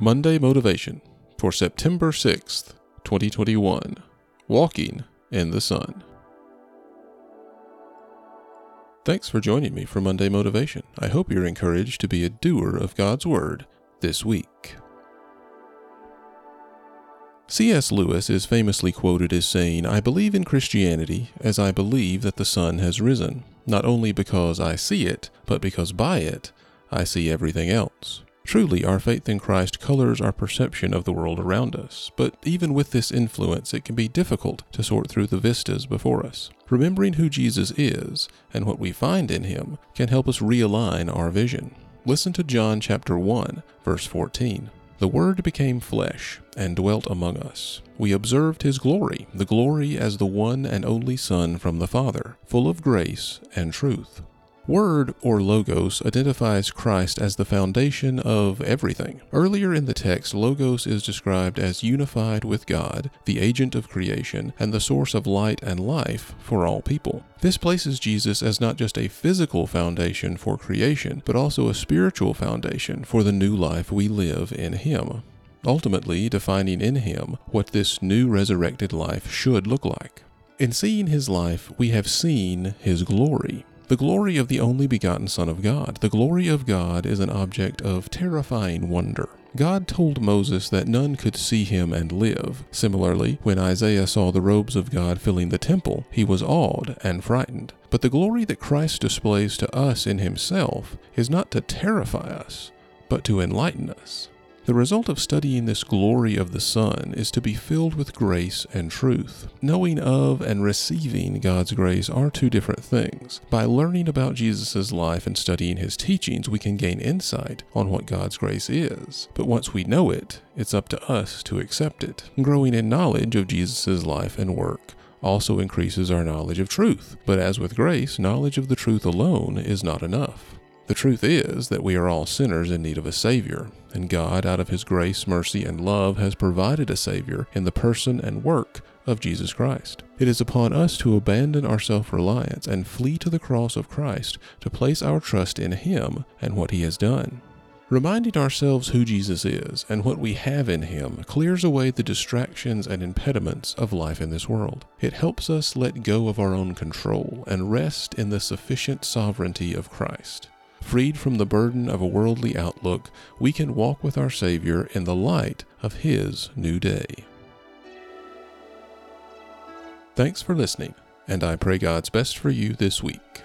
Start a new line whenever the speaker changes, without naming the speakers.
Monday Motivation for September 6th, 2021 Walking in the Son. Thanks for joining me for Monday Motivation. I hope you're encouraged to be a doer of God's Word this week. C.S. Lewis is famously quoted as saying, I believe in Christianity as I believe that the sun has risen, not only because I see it, but because by it I see everything else. Truly, our faith in Christ colors our perception of the world around us, but even with this influence, it can be difficult to sort through the vistas before us. Remembering who Jesus is and what we find in him can help us realign our vision. Listen to John chapter 1, verse 14. The Word became flesh and dwelt among us. We observed his glory, the glory as the one and only Son from the Father, full of grace and truth. Word, or logos, identifies Christ as the foundation of everything. Earlier in the text, logos is described as unified with God, the agent of creation, and the source of light and life for all people. This places Jesus as not just a physical foundation for creation, but also a spiritual foundation for the new life we live in Him ultimately defining in him what this new resurrected life should look like. In seeing his life, we have seen his glory. The glory of the only begotten Son of God. The glory of God is an object of terrifying wonder. God told Moses that none could see him and live. Similarly, when Isaiah saw the robes of God filling the temple, he was awed and frightened. But the glory that Christ displays to us in himself is not to terrify us, but to enlighten us. The result of studying this glory of the Son is to be filled with grace and truth. Knowing of and receiving God's grace are two different things. By learning about Jesus' life and studying his teachings, we can gain insight on what God's grace is. But once we know it, it's up to us to accept it. Growing in knowledge of Jesus' life and work also increases our knowledge of truth. But as with grace, knowledge of the truth alone is not enough. The truth is that we are all sinners in need of a Savior, and God, out of His grace, mercy, and love, has provided a Savior in the person and work of Jesus Christ. It is upon us to abandon our self reliance and flee to the cross of Christ to place our trust in Him and what He has done. Reminding ourselves who Jesus is and what we have in Him clears away the distractions and impediments of life in this world. It helps us let go of our own control and rest in the sufficient sovereignty of Christ. Freed from the burden of a worldly outlook, we can walk with our Savior in the light of His new day. Thanks for listening, and I pray God's best for you this week.